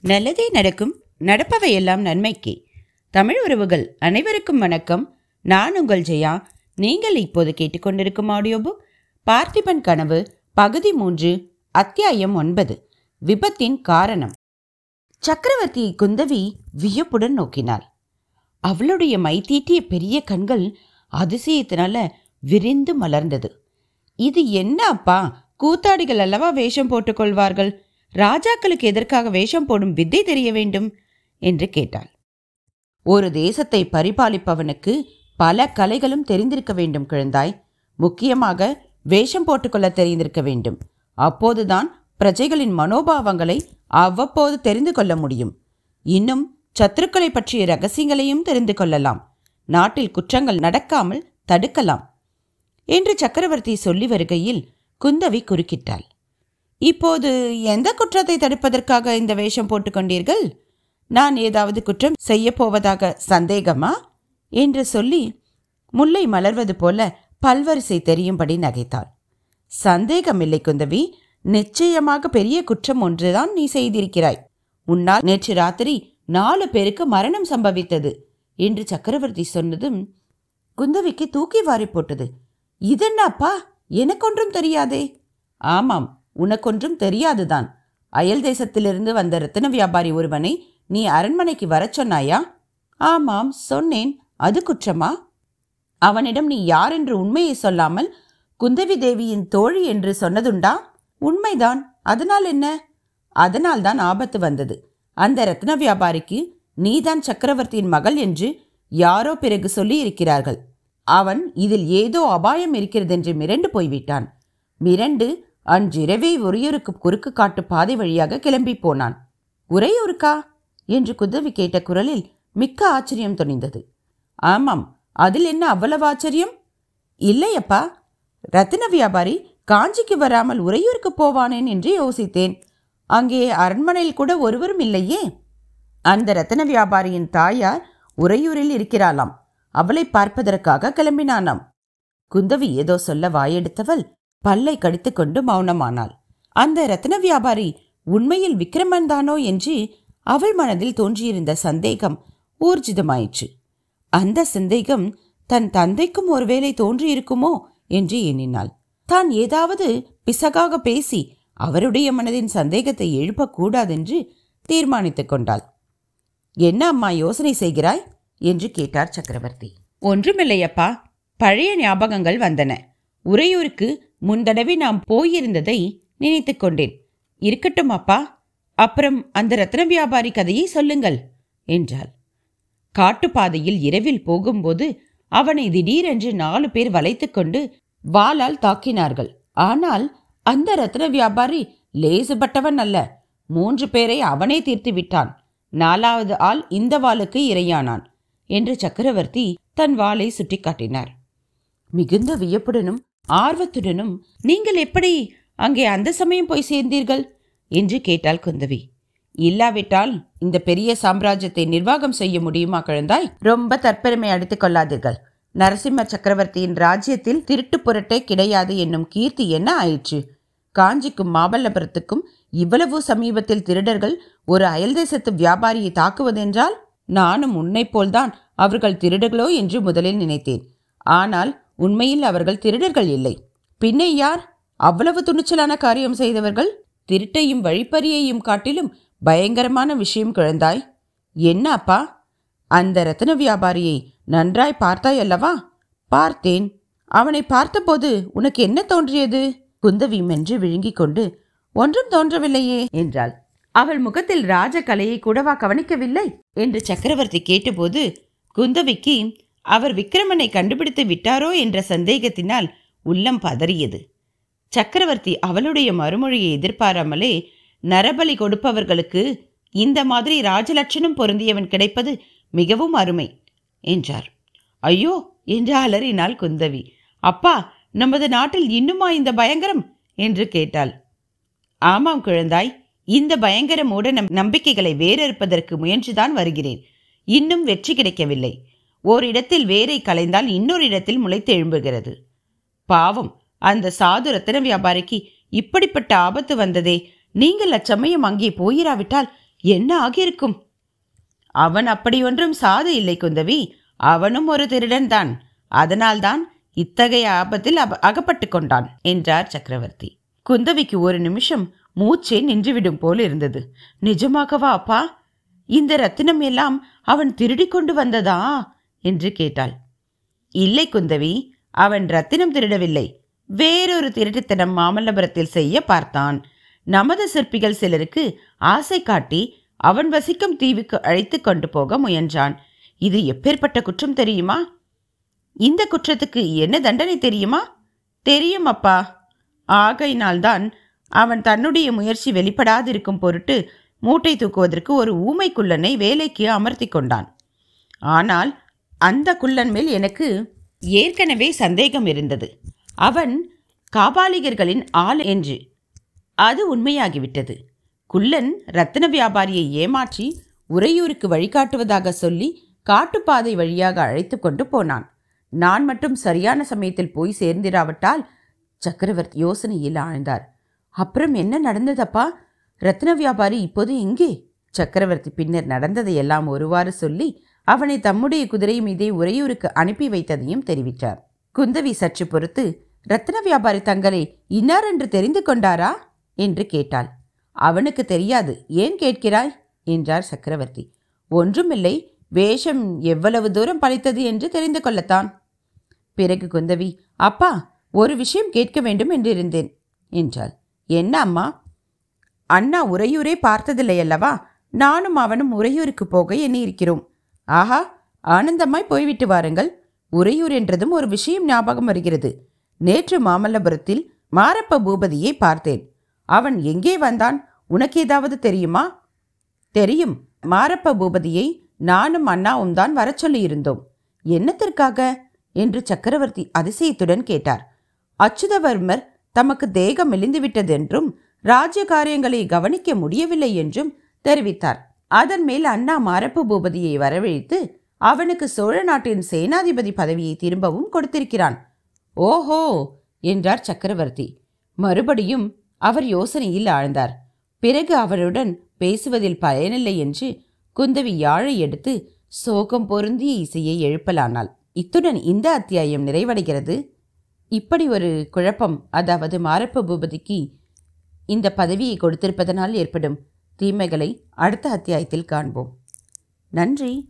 நல்லதே நடக்கும் நடப்பவையெல்லாம் நன்மைக்கே. தமிழ் உறவுகள் அனைவருக்கும் வணக்கம். நான் உங்கள் ஜெயா. நீங்கள் இப்போது கேட்டுக்கொண்டிருக்கும் ஆடியோ புக் பார்த்திபன் கனவு பகுதி மூன்று அத்தியாயம் ஒன்பது விபத்தின் காரணம். சக்கரவர்த்தி குந்தவி வியப்புடன் நோக்கினாள். அவளுடைய மைத்தீட்டிய பெரிய கண்கள் அதிசயத்தினால விரிந்து மலர்ந்தது. இது என்ன அப்பா? கூத்தாடிகள் அல்லவா வேஷம் போட்டுக்கொள்வார்கள் ராஜாக்களுக்கு எதற்காக வேஷம் போடும் வித்தை தெரிய வேண்டும்? என்று கேட்டாள். ஒரு தேசத்தை பரிபாலிப்பவனுக்கு பல கலைகளும் தெரிந்திருக்க வேண்டும் குழந்தாய். முக்கியமாக வேஷம் போட்டுக்கொள்ள தெரிந்திருக்க வேண்டும். அப்போதுதான் பிரஜைகளின் மனோபாவங்களை அவ்வப்போது தெரிந்து கொள்ள முடியும். இன்னும் சத்துருக்களை பற்றிய ரகசியங்களையும் தெரிந்து கொள்ளலாம். நாட்டில் குற்றங்கள் நடக்காமல் தடுக்கலாம். என்று சக்கரவர்த்தி சொல்லி வருகையில் குந்தவி குறுக்கிட்டாள். இப்போது எந்த குற்றத்தை தடுப்பதற்காக இந்த வேஷம் போட்டுக்கொண்டீர்கள் நான் ஏதாவது குற்றம் செய்யப் போவதாக சந்தேகமா? என்று சொல்லி முல்லை மலர்வது போல பல்வரிசை தெரியும்படி நகைத்தாள். சந்தேகமில்லை குந்தவி நிச்சயமாக பெரிய குற்றம் ஒன்றுதான் நீ செய்திருக்கிறாய். உன்னால் நேற்று ராத்திரி நாலு பேருக்கு மரணம் சம்பவித்தது என்று சக்கரவர்த்தி சொன்னதும் குந்தவிக்கு தூக்கி வாரி போட்டது. இதென்னப்பா? எனக்கொன்றும் தெரியாதே. ஆமாம் உனக்கொன்றும் தெரியாதுதான். அயல் தேசத்திலிருந்து வந்த ரத்தின வியாபாரி ஒருவனை நீ அரண்மனைக்கு வரச் சொன்னாயா? ஆமாம் சொன்னேன். அது குற்றமா? அவனிடம் நீ யார் என்று உண்மையை சொல்லாமல் குந்தவி தேவியின் தோழி என்று சொன்னதுண்டா? உண்மைதான். அதனால் என்ன? அதனால் தான் ஆபத்து வந்தது. அந்த ரத்ன வியாபாரிக்கு நீதான் சக்கரவர்த்தியின் மகள் என்று யாரோ பிறகு சொல்லி இருக்கிறார்கள் அவன் இதில் ஏதோ அபாயம் இருக்கிறதென்று மிரண்டு போய்விட்டான். மிரண்டு அன்றிரவே உறையூருக்கு குறுக்கு காட்டு பாதை வழியாக கிளம்பி போனான். உரையூருக்கா என்று குதவி கேட்ட குரலில் மிக்க ஆச்சரியம் துணிந்தது ஆமாம் அதில் என்ன அவ்வளவு ஆச்சரியம்? இல்லையப்பா ரத்தின வியாபாரி காஞ்சிக்கு வராமல் உறையூருக்கு போவானேன் என்று யோசித்தேன். அங்கே அரண்மனையில் கூட ஒருவரும் இல்லையே? அந்த ரத்தன வியாபாரியின் தாயார் உறையூரில் இருக்கிறாளாம். அவளை பார்ப்பதற்காக கிளம்பினானாம். குந்தவி ஏதோ சொல்ல வாயெடுத்தவள் பல்லை கடித்துக்கொண்டு மௌனமானாள். அந்த ரத்ன வியாபாரி உண்மையில் விக்ரமன் தானோ என்று அவள் மனதில் தோன்றியிருந்த சந்தேகம் ஊர்ஜிதமாயிற்று. அந்த சந்தேகம் தன் தந்தைக்கும் ஒருவேளை தோன்றியிருக்குமோ? என்று எண்ணினாள். தான் ஏதாவது பிசகாக பேசி அவருடைய மனதின் சந்தேகத்தை எழுப்பக்கூடாதென்று தீர்மானித்துக் கொண்டாள். என்ன அம்மா யோசனை செய்கிறாய்? என்று கேட்டார் சக்கரவர்த்தி. ஒன்றுமில்லையப்பா. பழைய ஞாபகங்கள் வந்தன. உறையூருக்கு முந்தடவை நாம் போயிருந்ததை நினைத்து கொண்டேன். இருக்கட்டும் அப்பா. அப்புறம் அந்த ரத்ன வியாபாரி கதையை சொல்லுங்கள் என்றாள். காட்டுப்பாதையில் இரவில் போகும்போது அவனை திடீரென்று நாலு பேர் வளைத்துக்கொண்டு வாளால் தாக்கினார்கள். ஆனால் அந்த ரத்ன வியாபாரி லேசுபட்டவன் அல்ல. மூன்று பேரை அவனே தீர்த்து விட்டான். நாலாவது ஆள் இந்த வாளுக்கு இரையானான் என்று சக்கரவர்த்தி தன் வாளை சுட்டிக்காட்டினார். மிகுந்த வியப்புடனும் ஆர்வத்துடனும் நீங்கள் எப்படி அங்கே அந்த சமயம் போய் சேர்ந்தீர்கள்? என்று கேட்டாள் குந்தவி. இல்லாவிட்டால் இந்த பெரிய சாம்ராஜ்யத்தை நிர்வாகம் செய்ய முடியுமா குழந்தாய்? ரொம்ப தற்பெருமை அடித்துக் கொள்ளாதீர்கள். நரசிம்ம சக்கரவர்த்தியின் ராஜ்யத்தில் திருட்டு புரட்டே கிடையாது என்னும் கீர்த்தி என்ன ஆயிற்று? காஞ்சிக்கும் மாமல்லபுரத்துக்கும் இவ்வளவு சமீபத்தில் திருடர்கள் ஒரு அயல் தேசத்து வியாபாரியை தாக்குவதென்றால்? நானும் உன்னைப் போல்தான் அவர்கள் திருடுகளோ என்று முதலில் நினைத்தேன். ஆனால் உண்மையில் அவர்கள் திருடர்கள் இல்லை. பின்னே யார்? அவ்வளவு துணிச்சலான காரியம் செய்தவர்கள்? திருட்டையும் வழிப்பறியையும் காட்டிலும் பயங்கரமான விஷயம் குழந்தாய். என்ன அப்பா? அந்த ரத்தன வியாபாரியை நன்றாய் பார்த்தாய் அல்லவா? பார்த்தேன். அவனை பார்த்தபோது உனக்கு என்ன தோன்றியது? குந்தவி மென்று விழுங்கிக் கொண்டு ஒன்றும் தோன்றவில்லையே என்றாள். அவள் முகத்தில் ராஜ கலையை கூடவா கவனிக்கவில்லை? என்று சக்கரவர்த்தி கேட்டபோது குந்தவிக்கு அவர் விக்ரமனை கண்டுபிடித்து விட்டாரோ என்ற சந்தேகத்தினால் உள்ளம் பதறியது. சக்கரவர்த்தி அவளுடைய மறுமொழியை எதிர்பாராமலே நரபலி கொடுப்பவர்களுக்கு இந்த மாதிரி ராஜலட்சணம் பொருந்தியவன் கிடைப்பது மிகவும் அருமை என்றார். ஐயோ என்று அலறினாள் குந்தவி. அப்பா நமது நாட்டில் இன்னுமா இந்த பயங்கரம்? என்று கேட்டாள். ஆமாம் குழந்தாய் இந்த பயங்கர மூட நம் நம்பிக்கைகளை வேறறுப்பதற்கு முயன்றுதான் வருகிறேன். இன்னும் வெற்றி கிடைக்கவில்லை. ஓரிடத்தில் வேரை கலைந்தால் இன்னொரு இடத்தில் முளைத்து எழும்புகிறது. பாவம் அந்த சாது ரத்தின வியாபாரிக்கு இப்படிப்பட்ட ஆபத்து வந்ததே. நீங்கள் அச்சமயம் அங்கே போயிராவிட்டால் என்ன ஆகியிருக்கும்? அவன் அப்படி ஒன்றும் சாது இல்லை குந்தவி. அவனும் ஒரு திருடன் தான். அதனால்தான் இத்தகைய ஆபத்தில் அப அகப்பட்டு கொண்டான் என்றார் சக்கரவர்த்தி. குந்தவிக்கு ஒரு நிமிஷம் மூச்சே நின்றுவிடும் போல் இருந்தது. நிஜமாகவா அப்பா? இந்த ரத்தினம் எல்லாம் அவன் திருடி கொண்டு வந்ததா? என்று கேட்டாள். இல்லை குந்தவி அவன் ரத்தினம் திருடவில்லை. வேறொரு திருட்டுத்தனம் மாமல்லபுரத்தில் செய்ய பார்த்தான். நமது சிற்பிகள் சிலருக்கு ஆசை காட்டி அவன் வசிக்கும் தீவுக்கு அழைத்து கொண்டு போக முயன்றான். இது எப்பேற்பட்ட குற்றம் தெரியுமா? இந்த குற்றத்துக்கு என்ன தண்டனை தெரியுமா? தெரியும் அப்பா. ஆகையினால்தான் அவன் தன்னுடைய முயற்சி வெளிப்படாதிருக்கும் பொருட்டு மூட்டை தூக்குவதற்கு ஒரு ஊமைக்குள்ளனை வேலைக்கு அமர்த்தி கொண்டான். ஆனால் அந்த குள்ளன் மேல் எனக்கு ஏற்கனவே சந்தேகம் இருந்தது. அவன் காபாலிகர்களின் ஆள் என்று. அது உண்மையாகிவிட்டது. குள்ளன் ரத்தன வியாபாரியை ஏமாற்றி உறையூருக்கு வழிகாட்டுவதாக சொல்லி காட்டுப்பாதை வழியாக அழைத்து கொண்டு போனான். நான் மட்டும் சரியான சமயத்தில் போய் சேர்ந்திராவிட்டால் சக்கரவர்த்தி யோசனையில் ஆழ்ந்தார். அப்புறம் என்ன நடந்ததப்பா? ரத்ன வியாபாரி இப்போது எங்கே? சக்கரவர்த்தி பின்னர் நடந்ததையெல்லாம் ஒருவாறு சொல்லி அவனை தம்முடைய குதிரை மீதே உறையூருக்கு அனுப்பி வைத்ததையும் தெரிவித்தார். குந்தவி சற்று பொறுத்து ரத்ன வியாபாரி தங்களை இன்னார் என்று தெரிந்து கொண்டாரா? என்று கேட்டாள். அவனுக்கு தெரியாது ஏன் கேட்கிறாய்? என்றார் சக்கரவர்த்தி. ஒன்றுமில்லை வேஷம் எவ்வளவு தூரம் பழித்தது என்று தெரிந்து கொள்ளத்தான். பிறகு குந்தவி அப்பா ஒரு விஷயம் கேட்க வேண்டும் என்றிருந்தேன் என்றாள். என்ன அம்மா? அண்ணா உறையூரே பார்த்ததில்லை அல்லவா நானும் அவனும் உறையூருக்கு போக எண்ணியிருக்கிறோம். ஆஹா ஆனந்தமாய் போய்விட்டு வாருங்கள். உறையூர் என்றதும் ஒரு விஷயம் ஞாபகம் வருகிறது. நேற்று மாமல்லபுரத்தில் மாரப்ப பூபதியை பார்த்தேன். அவன் எங்கே வந்தான்? உனக்கு ஏதாவது தெரியுமா? தெரியும். மாரப்ப பூபதியை நானும் அண்ணாவும் தான் வரச் சொல்லியிருந்தோம். என்னத்திற்காக? என்று சக்கரவர்த்தி அதிசயத்துடன் கேட்டார். அச்சுதவர்மர் தமக்கு தேகம் மெலிந்துவிட்டதென்றும் ராஜ்ய காரியங்களை கவனிக்க முடியவில்லை என்றும் தெரிவித்தார். அதன் மேல் அண்ணா மரப்பு பூபதியை வரவழைத்து அவனுக்கு சோழ நாட்டின் சேனாதிபதி பதவியை திரும்பவும் கொடுத்திருக்கிறான். ஓஹோ! என்றார் சக்கரவர்த்தி. மறுபடியும் அவர் யோசனையில் ஆழ்ந்தார். பிறகு அவருடன் பேசுவதில் பயனில்லை என்று குந்தவி யாழை எடுத்து சோகம் பொருந்திய இசையை எழுப்பலானாள். இத்துடன் இந்த அத்தியாயம் நிறைவடைகிறது. இப்படி ஒரு குழப்பம் அதாவது மாரப்ப பூபதிக்கு இந்த பதவியை கொடுத்திருப்பதனால் ஏற்படும் தீமைகளை அடுத்த அத்தியாயத்தில் காண்போம். நன்றி.